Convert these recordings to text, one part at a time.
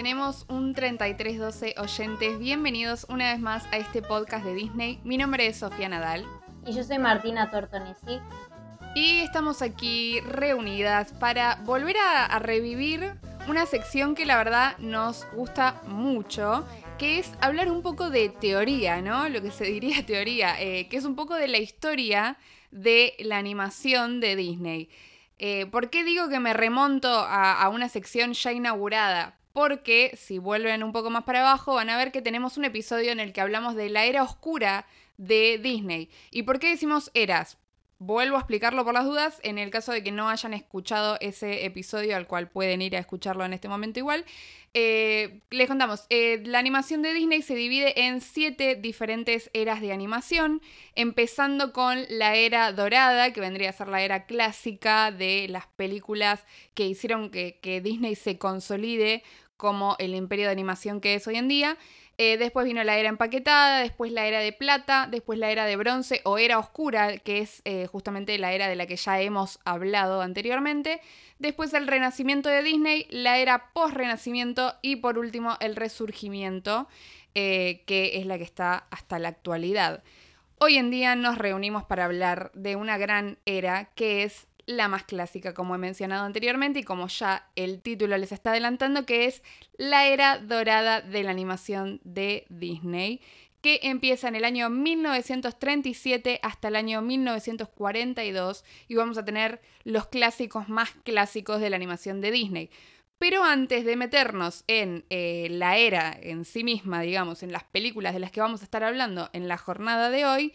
Tenemos un 3312 oyentes. Bienvenidos una vez más a este podcast de Disney. Mi nombre es Sofía Nadal. Y yo soy Martina Tortonesi. Y estamos aquí reunidas para volver a, revivir una sección que la verdad nos gusta mucho, que es hablar un poco de teoría, ¿no? Lo que se diría teoría, eh, que es un poco de la historia de la animación de Disney. Eh, ¿Por qué digo que me remonto a, una sección ya inaugurada? Porque si vuelven un poco más para abajo van a ver que tenemos un episodio en el que hablamos de la era oscura de Disney. ¿Y por qué decimos eras? Vuelvo a explicarlo por las dudas, en el caso de que no hayan escuchado ese episodio, al cual pueden ir a escucharlo en este momento igual. Eh, les contamos, eh, la animación de Disney se divide en siete diferentes eras de animación, empezando con la era dorada, que vendría a ser la era clásica de las películas que hicieron que, que Disney se consolide como el imperio de animación que es hoy en día. Eh, después vino la era empaquetada, después la era de plata, después la era de bronce o era oscura, que es eh, justamente la era de la que ya hemos hablado anteriormente. Después el renacimiento de Disney, la era post-renacimiento y por último el resurgimiento, eh, que es la que está hasta la actualidad. Hoy en día nos reunimos para hablar de una gran era que es la más clásica, como he mencionado anteriormente y como ya el título les está adelantando, que es la era dorada de la animación de Disney, que empieza en el año 1937 hasta el año 1942 y vamos a tener los clásicos más clásicos de la animación de Disney. Pero antes de meternos en eh, la era en sí misma, digamos, en las películas de las que vamos a estar hablando en la jornada de hoy,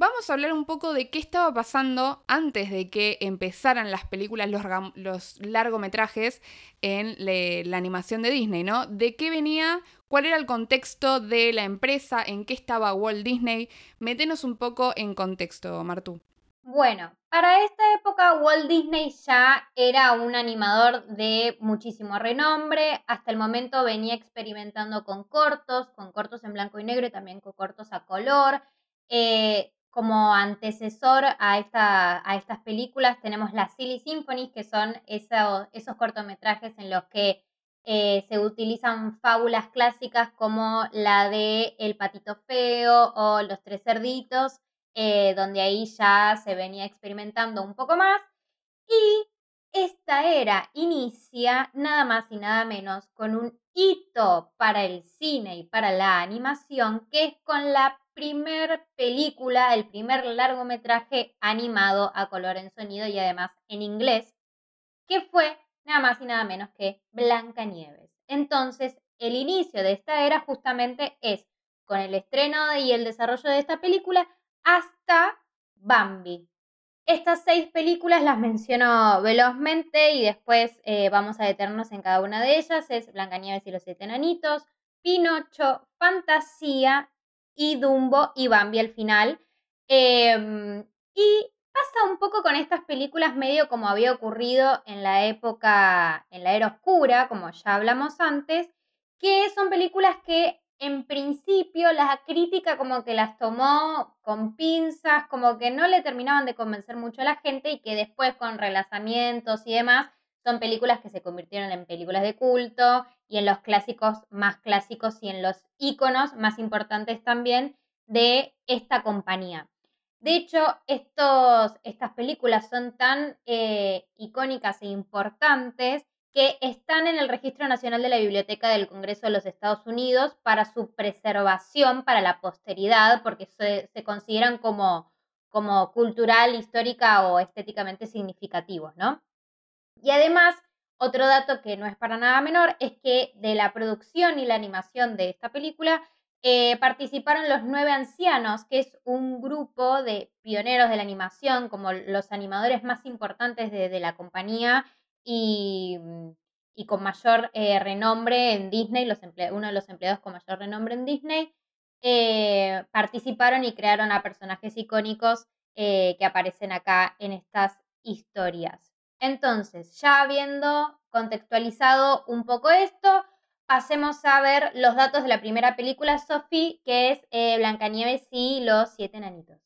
Vamos a hablar un poco de qué estaba pasando antes de que empezaran las películas, los, largometrajes en la animación de Disney, ¿no? De qué venía, cuál era el contexto de la empresa, en qué estaba Walt Disney. Metenos un poco en contexto, Martú. Bueno, para esta época Walt Disney ya era un animador de muchísimo renombre. Hasta el momento venía experimentando con cortos, con cortos en blanco y negro y también con cortos a color. Eh, como antecesor a, esta, a estas películas tenemos las Silly Symphonies, que son esos, esos cortometrajes en los que eh, se utilizan fábulas clásicas como la de El Patito Feo o Los Tres Cerditos, eh, donde ahí ya se venía experimentando un poco más. Y esta era inicia nada más y nada menos con un hito para el cine y para la animación, que es con la primer película, el primer largometraje animado a color en sonido y además en inglés, que fue nada más y nada menos que Blancanieves. Entonces, el inicio de esta era justamente es con el estreno y el desarrollo de esta película hasta Bambi. Estas seis películas las menciono velozmente y después eh, vamos a detenernos en cada una de ellas. Es Blancanieves y los siete enanitos, Pinocho, Fantasía y Dumbo y Bambi al final. Em, y pasa un poco con estas películas medio como había ocurrido en la época, en la era oscura, como ya hablamos antes, que son películas que en principio la crítica como que las tomó con pinzas, como que no le terminaban de convencer mucho a la gente y que después con relanzamientos y demás son películas que se convirtieron en películas de culto y en los clásicos más clásicos y en los íconos más importantes también de esta compañía. De hecho, estos, estas películas son tan eh, icónicas e importantes que están en el Registro Nacional de la Biblioteca del Congreso de los Estados Unidos para su preservación para la posteridad, porque se, se consideran como, como cultural, histórica o estéticamente significativos, ¿no? Y además, otro dato que no es para nada menor es que de la producción y la animación de esta película eh, participaron los nueve ancianos, que es un grupo de pioneros de la animación, como los animadores más importantes de, la compañía y, con mayor eh, renombre en Disney, los uno de los empleados con mayor renombre en Disney, eh, participaron y crearon a personajes icónicos que aparecen acá en estas historias. Entonces, ya habiendo contextualizado un poco esto, pasemos a ver los datos de la primera película, Sophie, que es eh, Blancanieves y los siete enanitos.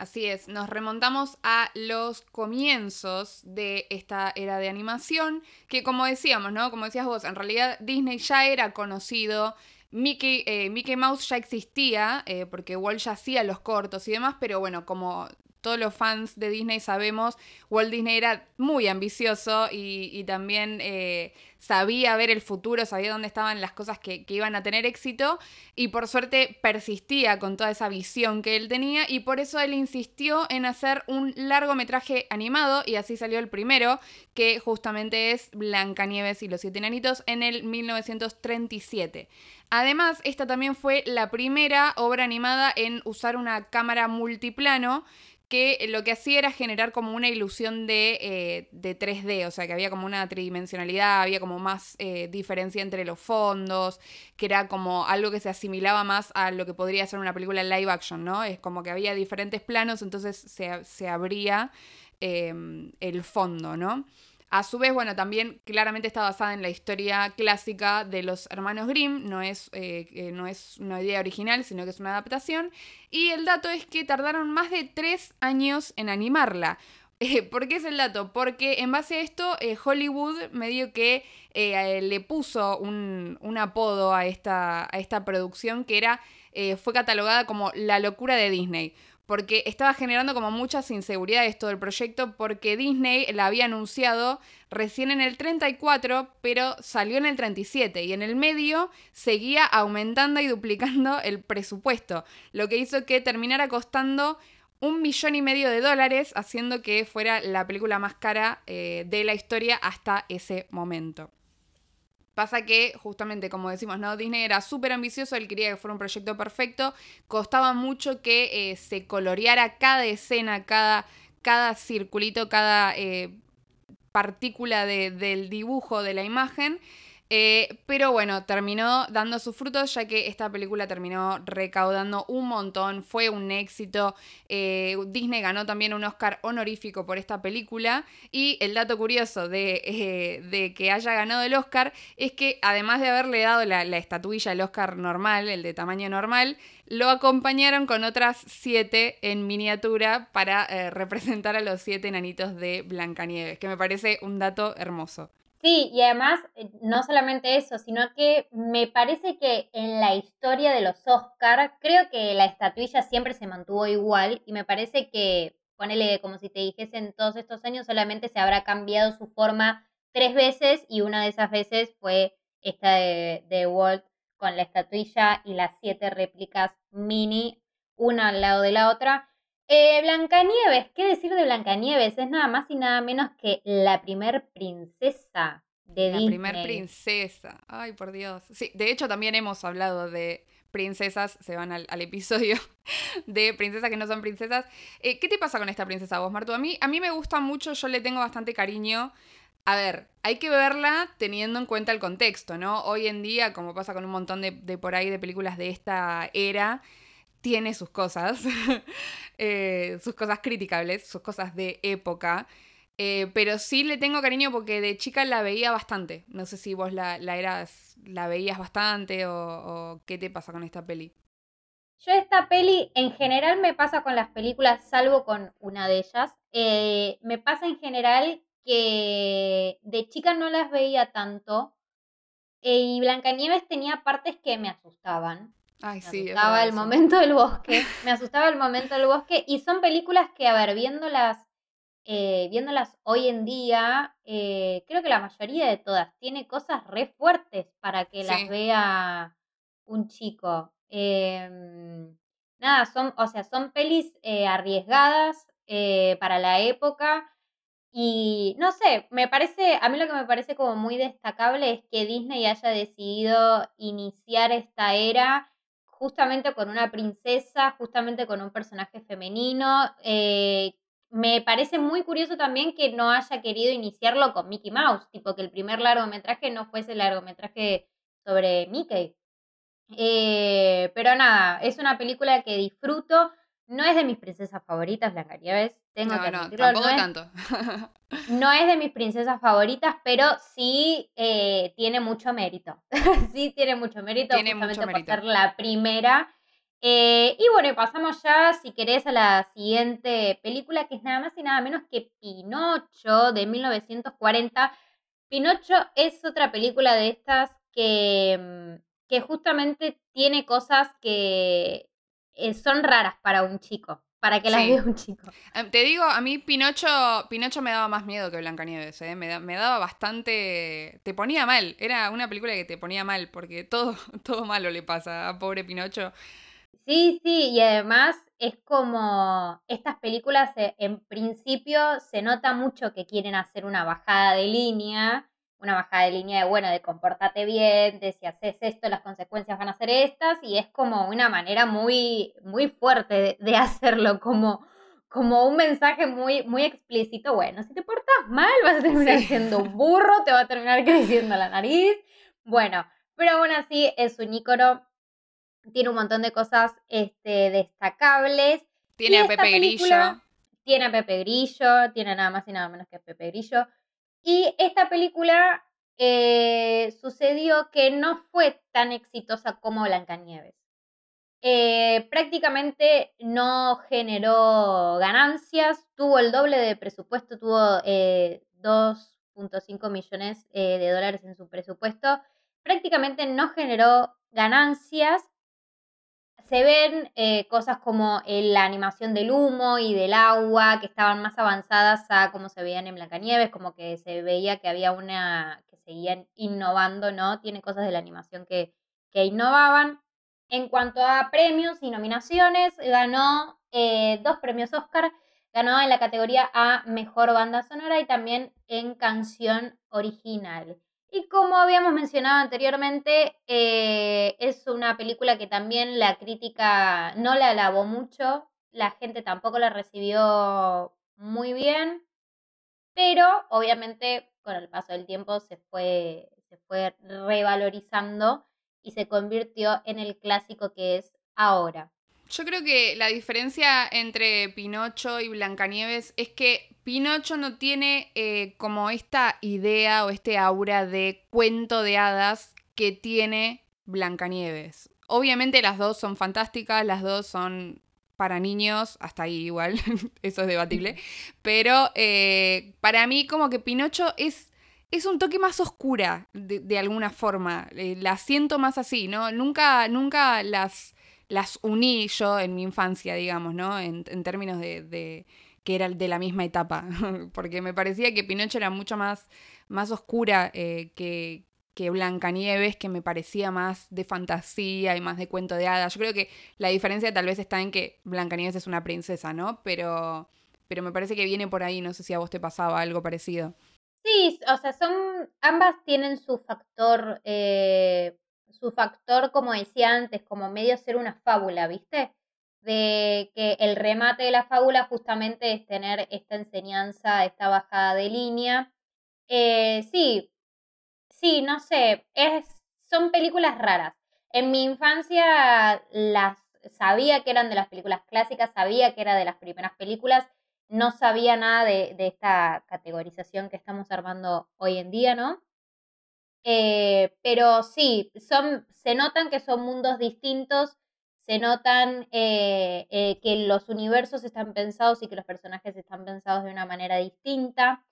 Así es, nos remontamos a los comienzos de esta era de animación, que como decíamos, ¿no? Como decías vos, en realidad Disney ya era conocido, Mickey, eh, Mickey Mouse ya existía, eh, porque Walt ya hacía los cortos y demás, pero bueno, como todos los fans de Disney sabemos, Walt Disney era muy ambicioso y, también eh, sabía ver el futuro, sabía dónde estaban las cosas que, iban a tener éxito y por suerte persistía con toda esa visión que él tenía y por eso él insistió en hacer un largometraje animado y así salió el primero, que justamente es Blancanieves y los siete enanitos en el 1937. Además, esta también fue la primera obra animada en usar una cámara multiplano que lo que hacía era generar como una ilusión de, 3D, eh, o sea que había como una tridimensionalidad, había como más eh, diferencia entre los fondos, que era como algo que se asimilaba más a lo que podría ser una película live action, ¿no? Es como que había diferentes planos, entonces se, abría eh, el fondo, ¿no? A su vez, bueno, también claramente está basada en la historia clásica de los hermanos Grimm, no es, eh, no es una idea original, sino que es una adaptación. Y el dato es que tardaron más de tres años en animarla. Eh, ¿Por qué es el dato? Porque en base a esto, eh, Hollywood medio que le puso un, un, apodo a esta, a esta producción que era, fue catalogada como la locura de Disney porque estaba generando como muchas inseguridades todo el proyecto, porque Disney la había anunciado recién en el 34, pero salió en el 37 y en el medio seguía aumentando y duplicando el presupuesto, lo que hizo que terminara costando un millón y medio de dólares, haciendo que fuera la película más cara eh, de la historia hasta ese momento. Pasa que, justamente, como decimos, ¿no? Disney era súper ambicioso, él quería que fuera un proyecto perfecto, costaba mucho que eh, se coloreara cada escena, cada, cada circulito, cada eh, partícula del dibujo de la imagen. Eh, pero bueno, terminó dando sus frutos ya que esta película terminó recaudando un montón, fue un éxito. Eh, Disney ganó también un Oscar honorífico por esta película y el dato curioso de, eh, que haya ganado el Oscar es que además de haberle dado la, la estatuilla, el Oscar normal, el de tamaño normal, lo acompañaron con otras siete en miniatura para representar a los siete enanitos de Blancanieves, que me parece un dato hermoso. Sí, y además, eh, no solamente eso, sino que me parece que en la historia de los Oscar, creo que la estatuilla siempre se mantuvo igual y me parece que, ponele como si te dijese en todos estos años, solamente se habrá cambiado su forma tres veces y una de esas veces fue esta de, de Walt con la estatuilla y las siete réplicas mini, una al lado de la otra. Eh, Blancanieves, ¿qué decir de Blancanieves? Es nada más y nada menos que la primer princesa de Disney. La primer princesa. Ay, por Dios. Sí, de hecho también hemos hablado de princesas, se van al, episodio de princesas que no son princesas. Eh, ¿Qué te pasa con esta princesa vos, Martu? A mí, a mí me gusta mucho, yo le tengo bastante cariño. A ver, hay que verla teniendo en cuenta el contexto, ¿no? Hoy en día, como pasa con un montón de, de por ahí de películas de esta era, tiene sus cosas, eh, sus cosas criticables, sus cosas de época. Eh, pero sí le tengo cariño porque de chica la veía bastante. No sé si vos la, la eras, la veías bastante o, qué te pasa con esta peli. Yo esta peli en general me pasa con las películas, salvo con una de ellas. Eh, me pasa en general que de chica no las veía tanto. y Blancanieves tenía partes que me asustaban. Ay, me asustaba el momento del bosque. Me asustaba el momento del bosque. Y son películas que, a ver, viéndolas, eh, viéndolas hoy en día, eh, creo que la mayoría de todas tiene cosas re fuertes para que las vea un chico. Em, nada, son, o sea, son pelis eh, arriesgadas para la época. Y no sé, me parece, a mí lo que me parece como muy destacable es que Disney haya decidido iniciar esta era justamente con una princesa, justamente con un personaje femenino. Eh, me parece muy curioso también que no haya querido iniciarlo con Mickey Mouse, tipo que el primer largometraje no fuese el largometraje sobre Mickey. Eh, pero nada, es una película que disfruto. No es de mis princesas favoritas, Blancanieves. Tengo no, no, tampoco tanto. no es de mis princesas favoritas, pero sí eh, tiene mucho mérito. sí tiene mucho mérito, tiene justamente mucho por ser la primera. Eh, y bueno, pasamos ya, si querés, a la siguiente película, que es nada más y nada menos que Pinocho de 1940. Pinocho es otra película de estas que, mm, que justamente tiene cosas que eh, son raras para un chico para que las vea un chico. Em, te digo, a mí Pinocho, Pinocho me daba más miedo que Blancanieves, ¿eh? me, me, daba bastante... Te ponía mal, era una película que te ponía mal, porque todo, todo malo le pasa a pobre Pinocho. Sí, sí, y además es como estas películas eh, en principio se nota mucho que quieren hacer una bajada de línea, una bajada de línea de, bueno, de comportate bien, de si haces esto, las consecuencias van a ser estas, y es como una manera muy, muy fuerte de, hacerlo, como, como un mensaje muy, muy explícito. Bueno, si te portas mal, vas a terminar siendo un burro, te va a terminar creciendo la nariz. Bueno, pero aún así es un ícono, tiene un montón de cosas este, destacables. Tiene a Pepe Grillo. Tiene a Pepe Grillo, tiene nada más y nada menos que a Pepe Grillo. Y esta película eh, sucedió que no fue tan exitosa como Blancanieves. Eh, prácticamente no generó ganancias, tuvo el doble de presupuesto, tuvo 2.5 eh, millones de dólares en su presupuesto, prácticamente no generó ganancias se ven eh, cosas como eh, la animación del humo y del agua, que estaban más avanzadas a como se veían en Blancanieves, como que se veía que había una, que seguían innovando, ¿no? Tiene cosas de la animación que, que innovaban. En cuanto a premios y nominaciones, ganó eh, dos premios Oscar, ganó en la categoría a Mejor Banda Sonora y también en Canción Original. Y como habíamos mencionado anteriormente, eh, es una película que también la crítica no la alabó mucho, la gente tampoco la recibió muy bien, pero obviamente con el paso del tiempo se fue, se fue revalorizando y se convirtió en el clásico que es ahora. Yo creo que la diferencia entre Pinocho y Blancanieves es que Pinocho no tiene eh, como esta idea o este aura de cuento de hadas que tiene Blancanieves. Obviamente las dos son fantásticas, las dos son para niños, hasta ahí igual, eso es debatible, pero eh, para mí como que Pinocho es, es un toque más oscura de, alguna forma, eh, la siento más así, ¿no? Nunca, nunca las las uní yo en mi infancia, digamos, ¿no? En, términos de, que era de la misma etapa, porque me parecía que Pinocho era mucho más, más oscura eh, que, que Blancanieves, que me parecía más de fantasía y más de cuento de hadas. Yo creo que la diferencia tal vez está en que Blancanieves es una princesa, ¿no? Pero, pero me parece que viene por ahí, no sé si a vos te pasaba algo parecido. Sí, o sea, son, ambas tienen su factor eh, su factor, como decía antes, como medio ser una fábula, ¿viste? De que el remate de la fábula justamente es tener esta enseñanza, esta bajada de línea. Eh, sí, sí, no sé, es, son películas raras. En mi infancia las sabía que eran de las películas clásicas, sabía que era de las primeras películas, no sabía nada de, de esta categorización que estamos armando hoy en día, ¿no? Eh, pero sí, son, se notan que son mundos distintos, se notan eh, eh, que los universos están pensados y que los personajes están pensados de una manera distinta.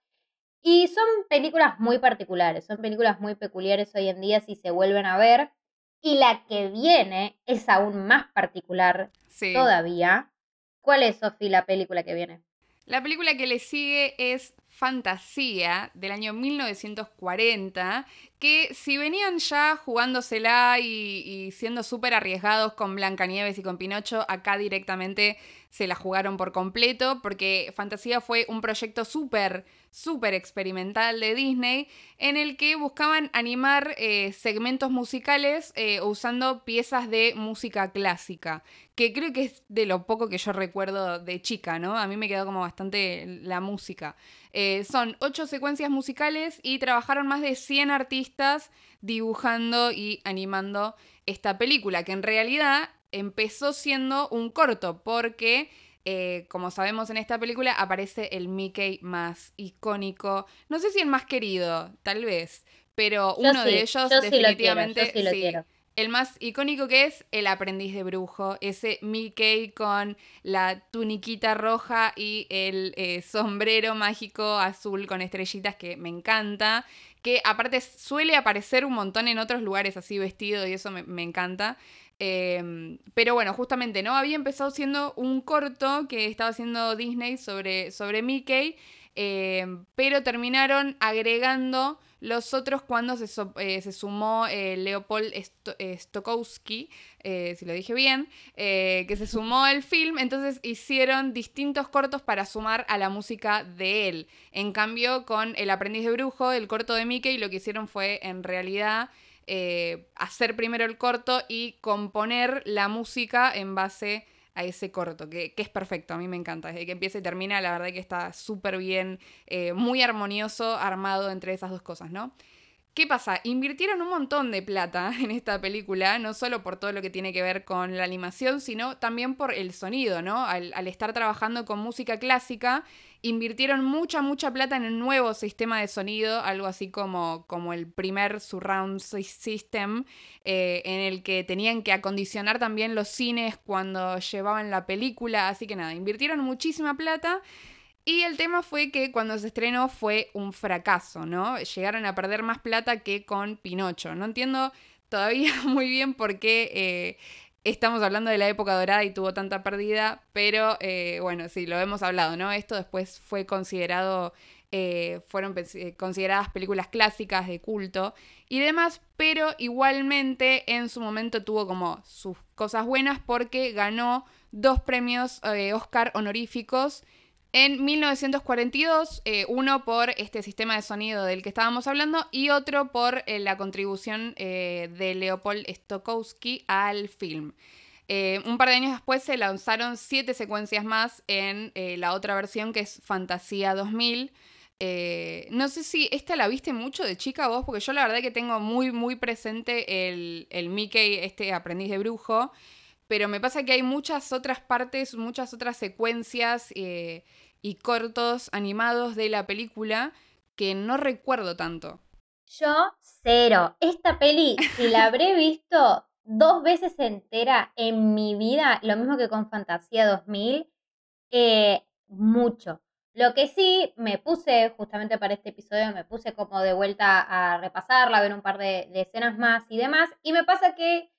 Y son películas muy particulares, son películas muy peculiares hoy en día si se vuelven a ver. Y la que viene es aún más particular todavía. ¿Cuál es, Sofi, la película que viene? La película que le sigue es Fantasía del año 1940, que si venían ya jugándosela y, y siendo súper arriesgados con Blancanieves y con Pinocho, acá directamente se la jugaron por completo, porque Fantasía fue un proyecto súper súper experimental de Disney en el que buscaban animar eh, segmentos musicales eh, usando piezas de música clásica, que creo que es de lo poco que yo recuerdo de chica, ¿no? A mí me quedó como bastante la música. Eh, son ocho secuencias musicales y trabajaron más de 100 artistas dibujando y animando esta película, que en realidad empezó siendo un corto, porque eh, como sabemos en esta película, aparece el Mickey más icónico. No sé si el más querido, tal vez, pero uno de ellos definitivamente. El más icónico que es El aprendiz de brujo, ese Mickey con la tuniquita roja y el eh, sombrero mágico azul con estrellitas que me encanta, que aparte suele aparecer un montón en otros lugares así vestido y eso me, encanta. Em, pero bueno, justamente, ¿no? Había empezado siendo un corto que estaba haciendo Disney sobre, sobre Mickey, em, pero terminaron agregando los otros cuando se, eh, se sumó eh, Leopold eh, Stokowski, si lo dije bien, que se sumó al film, entonces hicieron distintos cortos para sumar a la música de él. En cambio, con El aprendiz de brujo, el corto de Mickey, lo que hicieron fue en realidad... hacer primero el corto y componer la música en base a ese corto, que, es perfecto, a mí me encanta, desde que empieza y termina, la verdad que está súper bien, eh, muy armonioso, armado entre esas dos cosas, ¿no? ¿Qué pasa? Invirtieron un montón de plata en esta película, no solo por todo lo que tiene que ver con la animación, sino también por el sonido, ¿no? Al, estar trabajando con música clásica, invirtieron mucha, mucha plata en el nuevo sistema de sonido, algo así como, como el primer surround system, eh, en el que tenían que acondicionar también los cines cuando llevaban la película, así que nada, invirtieron muchísima plata. Y el tema fue que cuando se estrenó fue un fracaso, ¿no? Llegaron a perder más plata que con Pinocho. No entiendo todavía muy bien por qué eh, estamos hablando de la época dorada y tuvo tanta pérdida, pero eh, bueno, sí, lo hemos hablado, ¿no? Esto después fue considerado, eh, fueron consideradas películas clásicas de culto y demás, pero igualmente en su momento tuvo como sus cosas buenas porque ganó dos premios Oscar honoríficos en 1942, eh, uno por este sistema de sonido del que estábamos hablando y otro por eh, la contribución eh, de Leopold Stokowski al film. un par de años después se lanzaron siete secuencias más en la otra versión que es Fantasía 2000. no sé si esta la viste mucho de chica vos, porque yo la verdad que tengo muy, muy presente el, el Mickey, este aprendiz de brujo pero me pasa que hay muchas otras partes, muchas otras secuencias eh, y cortos animados de la película que no recuerdo tanto. Yo, cero. Esta peli, si la habré visto dos veces entera en mi vida, lo mismo que con Fantasía 2000, eh, mucho. Lo que sí me puse, justamente para este episodio, me puse como de vuelta a repasarla, a ver un par de escenas más y demás, y me pasa que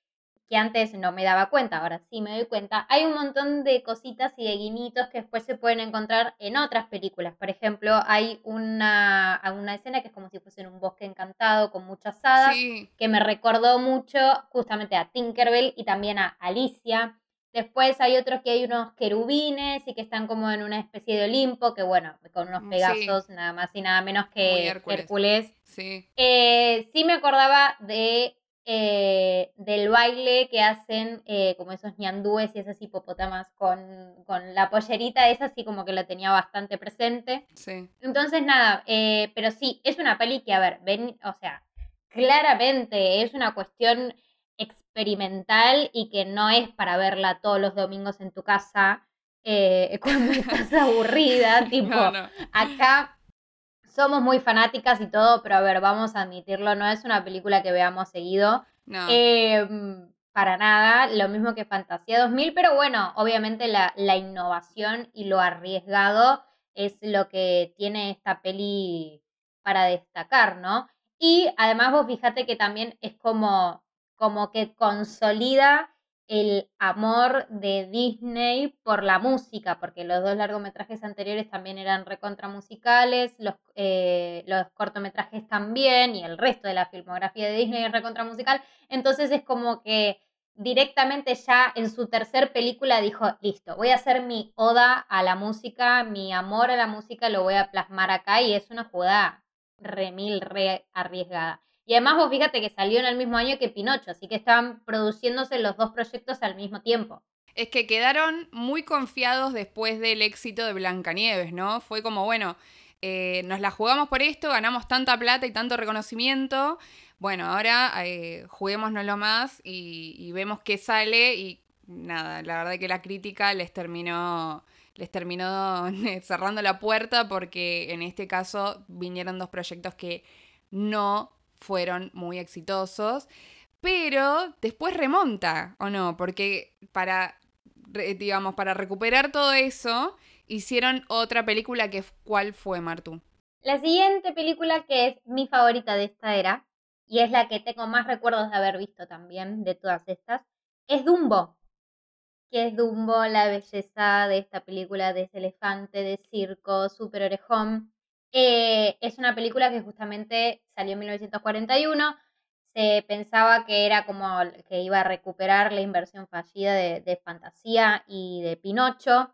que antes no me daba cuenta, ahora sí me doy cuenta, hay un montón de cositas y de guinitos que después se pueden encontrar en otras películas. Por ejemplo, hay una, una escena que es como si fuese en un bosque encantado con muchas hadas, que me recordó mucho justamente a Tinkerbell y también a Alicia. Después hay otros que hay unos querubines y que están como en una especie de Olimpo, que bueno, con unos mm, pegasos, nada más y nada menos que Hércules. Sí. Eh, sí me acordaba de eh, del baile que hacen eh, como esos ñandúes y esas hipopótamas con, con, la pollerita, esa sí como que la tenía bastante presente. Sí. Entonces nada, eh, pero sí, es una peli que, a ver, ven, o sea, claramente es una cuestión experimental y que no es para verla todos los domingos en tu casa cuando estás aburrida, tipo, acá somos muy fanáticas y todo, pero a ver, vamos a admitirlo, no es una película que veamos seguido. No. Em, para nada, lo mismo que Fantasía 2000, pero bueno, obviamente la, la, innovación y lo arriesgado es lo que tiene esta peli para destacar, ¿no? Y además vos fíjate que también es como, como que consolida el amor de Disney por la música, porque los dos largometrajes anteriores también eran recontra musicales, los, eh, los cortometrajes también, y el resto de la filmografía de Disney es recontra musical. Entonces es como que directamente ya en su tercer película dijo, listo, voy a hacer mi oda a la música, mi amor a la música lo voy a plasmar acá y es una jugada remil, re arriesgada. Y además vos fíjate que salió en el mismo año que Pinocho, así que estaban produciéndose los dos proyectos al mismo tiempo. Es que quedaron muy confiados después del éxito de Blancanieves, ¿no? Fue como, bueno, eh, nos la jugamos por esto, ganamos tanta plata y tanto reconocimiento. Bueno, ahora eh, juguémonoslo más y, vemos qué sale. Y nada, la verdad que la crítica les terminó, les terminó cerrando la puerta porque en este caso vinieron dos proyectos que no fueron muy exitosos. pero después remonta, ¿o no? Porque para, digamos, para recuperar todo eso, hicieron otra película que ¿cuál fue, Martu? La siguiente película que es mi favorita de esta era, y es la que tengo más recuerdos de haber visto también de todas estas, es Dumbo. Que es Dumbo, la belleza de esta película de ese elefante de circo, super orejón. Eh, es una película que justamente salió en 1941. Se pensaba que era como que iba a recuperar la inversión fallida de, de Fantasía y de Pinocho.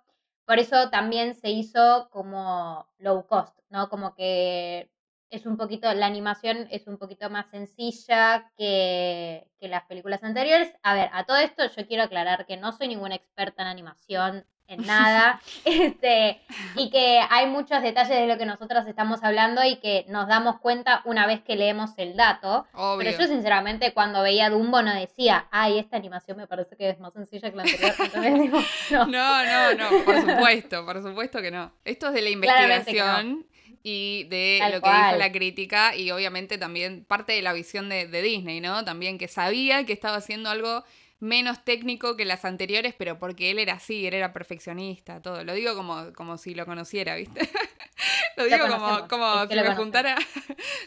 Por eso también se hizo como low cost, ¿no? Como que es un poquito, la animación es un poquito más sencilla que, que, las películas anteriores. A ver, a todo esto yo quiero aclarar que no soy ninguna experta en animación, en nada, este, y que hay muchos detalles de lo que nosotros estamos hablando y que nos damos cuenta una vez que leemos el dato. Pero yo sinceramente cuando veía Dumbo no decía, ay, esta animación me parece que es más sencilla que la anterior. no. no, no, por supuesto, por supuesto que no. Esto es de la investigación. Y de lo que dijo la crítica y obviamente también parte de la visión de, de Disney, ¿no? También que sabía que estaba haciendo algo menos técnico que las anteriores, pero porque él era así, él era perfeccionista, todo. Lo digo como, como si lo conociera, ¿viste? lo digo como, como si me juntara,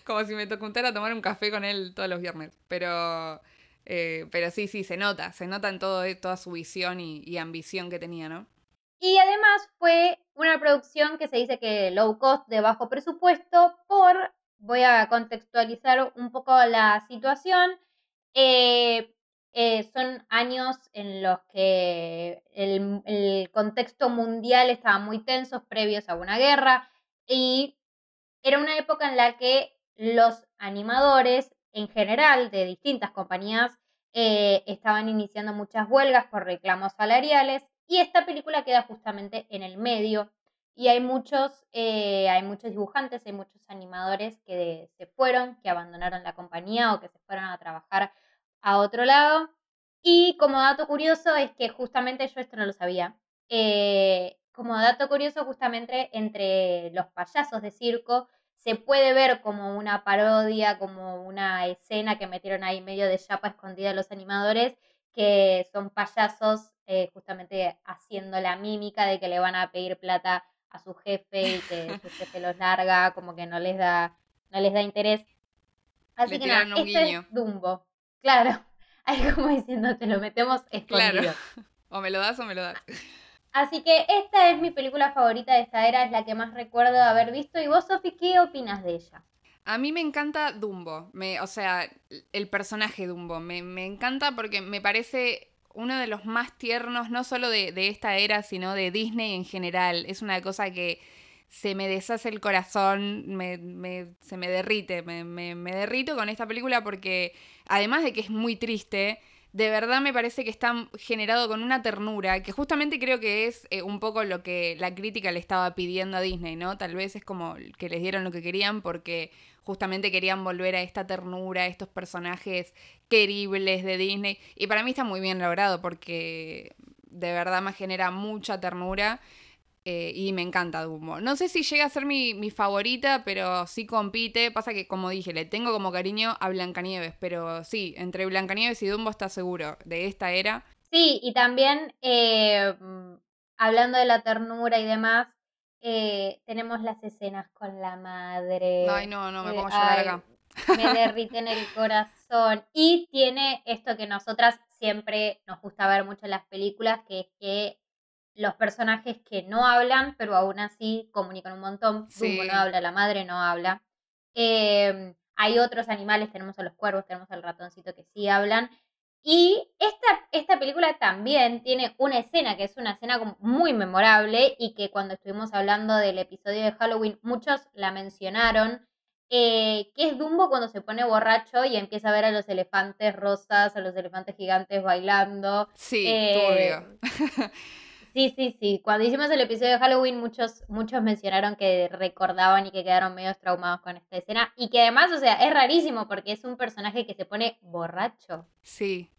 como si me juntara a tomar un café con él todos los viernes. Pero, eh, pero sí, sí, se nota, se nota en todo, toda su visión y, y ambición que tenía, ¿no? Y además fue una producción que se dice que low cost, de bajo presupuesto, por, voy a contextualizar un poco la situación, eh, eh, son años en los que el, contexto mundial estaba muy tenso, previos a una guerra, y era una época en la que los animadores en general de distintas compañías eh, estaban iniciando muchas huelgas por reclamos salariales y esta película queda justamente en el medio y hay muchos, eh, hay muchos dibujantes, hay muchos animadores que se fueron, que abandonaron la compañía o que se fueron a trabajar a otro lado. Y como dato curioso es que justamente yo esto no lo sabía. Eh, como dato curioso, justamente entre los payasos de circo se puede ver como una parodia, como una escena que metieron ahí medio de chapa escondida los animadores, que son payasos eh, justamente haciendo la mímica de que le van a pedir plata a su jefe y que su jefe los larga, como que no les da, no les da interés. Así que nada, este es Dumbo. Claro, ahí como diciendo, te lo metemos escondido. Claro. O me lo das o me lo das. Así que esta es mi película favorita de esta era, es la que más recuerdo haber visto. ¿Y vos, Sofi, qué opinas de ella? A mí me encanta Dumbo, me, o sea, el personaje Dumbo. Me, me, encanta porque me parece uno de los más tiernos, no solo de, de esta era, sino de Disney en general. Es una cosa que se me deshace el corazón, me, se me derrite, me, me, derrito con esta película porque además de que es muy triste, de verdad me parece que está generado con una ternura, que justamente creo que es eh, un poco lo que la crítica le estaba pidiendo a Disney, ¿no? Tal vez es como que les dieron lo que querían porque justamente querían volver a esta ternura, a estos personajes queribles de Disney. Y para mí está muy bien logrado porque de verdad me genera mucha ternura. Eh, y me encanta Dumbo. No sé si llega a ser mi, favorita, pero sí compite. Pasa que, como dije, le tengo como cariño a Blancanieves, pero sí, entre Blancanieves y Dumbo está seguro de esta era. Sí, y también eh, hablando de la ternura y demás, eh, tenemos las escenas con la madre. Ay, no, no, me pongo a llorar acá. Me derriten el corazón. Y tiene esto que nosotras siempre nos gusta ver mucho en las películas, que es que los personajes que no hablan, pero aún así comunican un montón. Dumbo no habla, la madre no habla. Em, hay otros animales, tenemos a los cuervos, tenemos al ratoncito que sí hablan. Y esta, esta película también tiene una escena que es una escena muy memorable y que cuando estuvimos hablando del episodio de Halloween muchos la mencionaron, eh, que es Dumbo cuando se pone borracho y empieza a ver a los elefantes rosas, a los elefantes gigantes bailando. Sí, eh, Sí, sí, sí. Cuando hicimos el episodio de Halloween, muchos, muchos mencionaron que recordaban y que quedaron medio traumados con esta escena. Y que además, o sea, es rarísimo porque es un personaje que se pone borracho. Sí.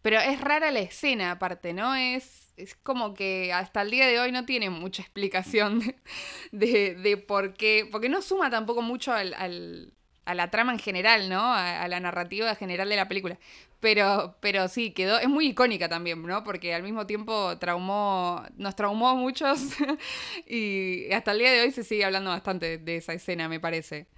Pero es rara la escena, aparte, ¿no? Es, es como que hasta el día de hoy no tiene mucha explicación de, de, por qué. Porque no suma tampoco mucho al, a la trama en general, ¿no? A, a, la narrativa general de la película. Pero, pero sí, quedó, es muy icónica también, ¿no? Porque al mismo tiempo traumó, nos traumó a muchos y hasta el día de hoy se sigue hablando bastante de esa escena, me parece.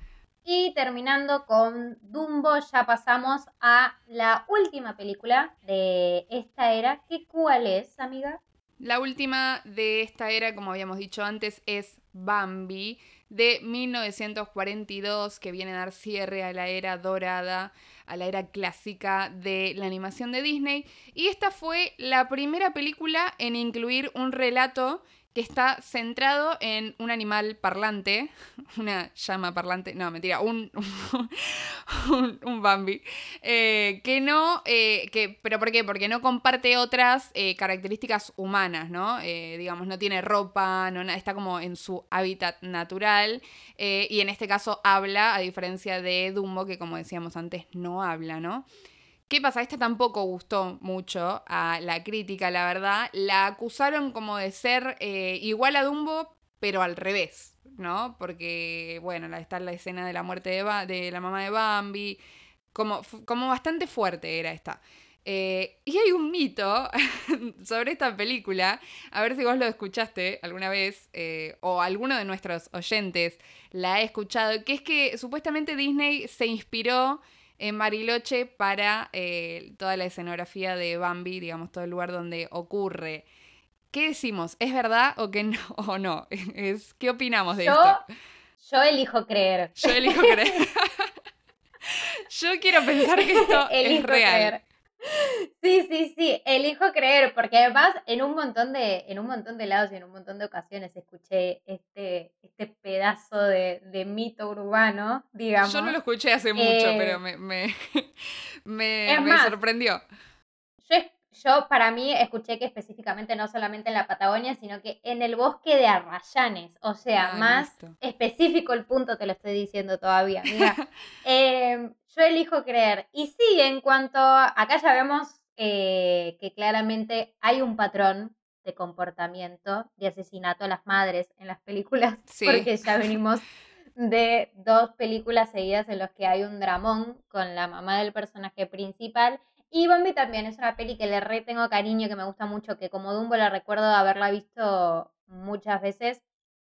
Y terminando con Dumbo, ya pasamos a la última película de esta era. ¿Qué cuál es, amiga? La última de esta era, como habíamos dicho antes, es Bambi de 1942, que viene a dar cierre a la era dorada, a la era clásica de la animación de Disney. Y esta fue la primera película en incluir un relato que está centrado en un animal parlante, una llama parlante, no, mentira, un, un, Bambi, eh, que no, eh, que, pero ¿por qué? Porque no comparte otras eh, características humanas, ¿no? digamos, no tiene ropa, no, está como en su hábitat natural, y en este caso habla, a diferencia de Dumbo, que como decíamos antes, no habla, ¿no? ¿Qué pasa? Esta tampoco gustó mucho a la crítica, la verdad. La acusaron como de ser eh, igual a Dumbo, pero al revés, ¿no? Porque, bueno, está la escena de la muerte de, de la mamá de Bambi. Como, bastante fuerte era esta. Eh, y hay un mito sobre esta película, a ver si vos lo escuchaste alguna vez eh, o alguno de nuestros oyentes la ha escuchado, que es que supuestamente Disney se inspiró en Mariloche para eh, toda la escenografía de Bambi, digamos, todo el lugar donde ocurre. ¿Qué decimos? ¿Es verdad o que no? ¿O no? Es, ¿Qué opinamos de esto? Yo elijo creer. Yo elijo creer. yo quiero pensar que esto es real. Sí, sí, sí, elijo creer, porque además en un montón de, en un montón de lados y en un montón de ocasiones escuché este, este pedazo de, mito urbano, digamos. Yo no lo escuché hace mucho, pero eh, me, me, me, sorprendió. Yo, yo para mí escuché que específicamente no solamente en la Patagonia, sino que en el bosque de Arrayanes, o sea, más específico el punto te lo estoy diciendo todavía. Mira, em, yo elijo creer. Y sí, en cuanto, acá ya vemos eh, que claramente hay un patrón de comportamiento de asesinato a las madres en las películas, porque ya venimos de dos películas seguidas en las que hay un dramón con la mamá del personaje principal. Y Bambi también es una peli que le re tengo cariño, que me gusta mucho, que como Dumbo la recuerdo haberla visto muchas veces.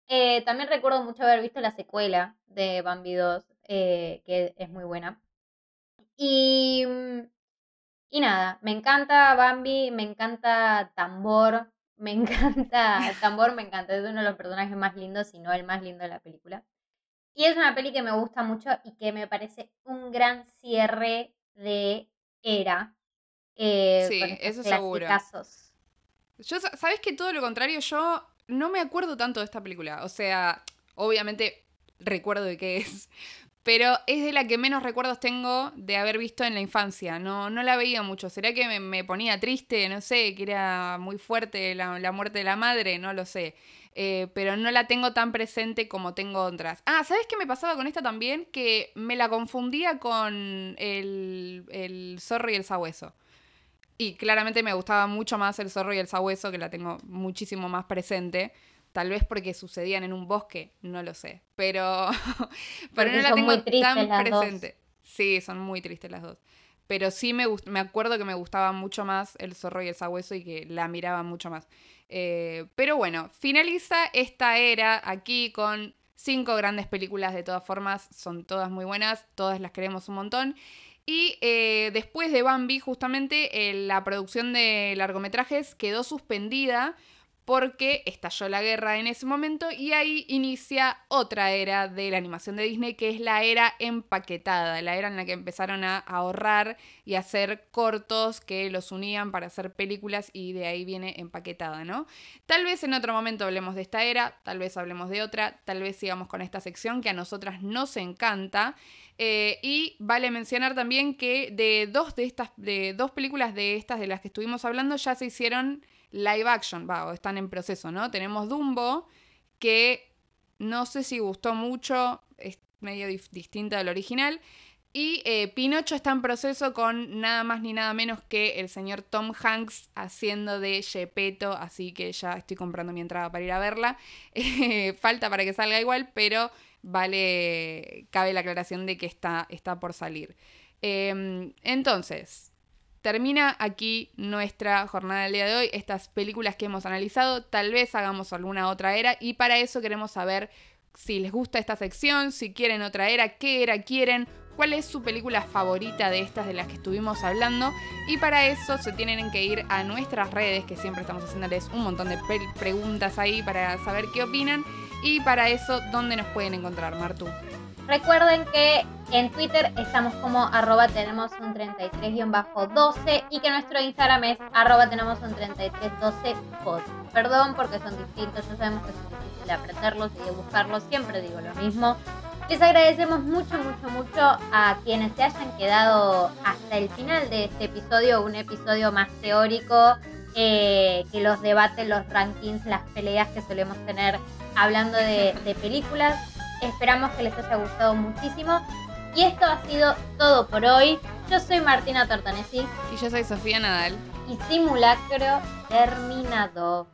Eh, también recuerdo mucho haber visto la secuela de Bambi 2, eh, que es muy buena. Y, mm, y nada, me encanta Bambi, me encanta Tambor, me encanta, Tambor me encanta, es uno de los personajes más lindos, si no el más lindo de la película. Y es una peli que me gusta mucho y que me parece un gran cierre de era. Eh, sí, eso seguro. Yo, ¿sabes que todo lo contrario? Yo no me acuerdo tanto de esta película. O sea, obviamente recuerdo de qué es, pero es de la que menos recuerdos tengo de haber visto en la infancia. No, no la veía mucho. ¿Será que me, ponía triste? No sé, que era muy fuerte la, muerte de la madre, no lo sé. Eh, pero no la tengo tan presente como tengo otras. Ah, ¿sabes qué me pasaba con esta también? Que me la confundía con el, el zorro y el sabueso. Y claramente me gustaba mucho más el zorro y el sabueso, que la tengo muchísimo más presente. Tal vez porque sucedían en un bosque, no lo sé. Pero, pero no la tengo tan presente. Sí, son muy tristes las dos. Pero sí me, me acuerdo que me gustaba mucho más el zorro y el sabueso y que la miraba mucho más. Eh, pero bueno, finaliza esta era aquí con cinco grandes películas de todas formas. Son todas muy buenas, todas las queremos un montón. Y eh, después de Bambi, justamente eh, la producción de largometrajes quedó suspendida porque estalló la guerra en ese momento y ahí inicia otra era de la animación de Disney que es la era empaquetada, la era en la que empezaron a ahorrar y hacer cortos que los unían para hacer películas y de ahí viene empaquetada, ¿no? Tal vez en otro momento hablemos de esta era, tal vez hablemos de otra, tal vez sigamos con esta sección que a nosotras nos encanta. Eh, y vale mencionar también que de dos de estas, de dos películas de estas de las que estuvimos hablando ya se hicieron live action, va, o están en proceso, ¿no? Tenemos Dumbo, que no sé si gustó mucho, es medio distinta del original. Y eh, Pinocho está en proceso con nada más ni nada menos que el señor Tom Hanks haciendo de Gepetto, así que ya estoy comprando mi entrada para ir a verla. falta para que salga igual, pero vale, cabe la aclaración de que está, está por salir. Em, entonces, termina aquí nuestra jornada del día de hoy, estas películas que hemos analizado, tal vez hagamos alguna otra era y para eso queremos saber si les gusta esta sección, si quieren otra era, qué era quieren, cuál es su película favorita de estas de las que estuvimos hablando. Y para eso se tienen que ir a nuestras redes, que siempre estamos haciéndoles un montón de preguntas ahí para saber qué opinan. Y para eso, ¿dónde nos pueden encontrar, Martu? Recuerden que en Twitter estamos como arroba tenemos un 33-12 y que nuestro Instagram es arroba tenemos un 3312 pod. Perdón porque son distintos, ya sabemos que es difícil de aprenderlos y de buscarlos, siempre digo lo mismo. Les agradecemos mucho, mucho, mucho a quienes se hayan quedado hasta el final de este episodio, un episodio más teórico eh, que los debates, los rankings, las peleas que solemos tener hablando de, de películas. Esperamos que les haya gustado muchísimo. Y esto ha sido todo por hoy. Yo soy Martina Tortonesi. Y yo soy Sofía Nadal. Y simulacro terminado.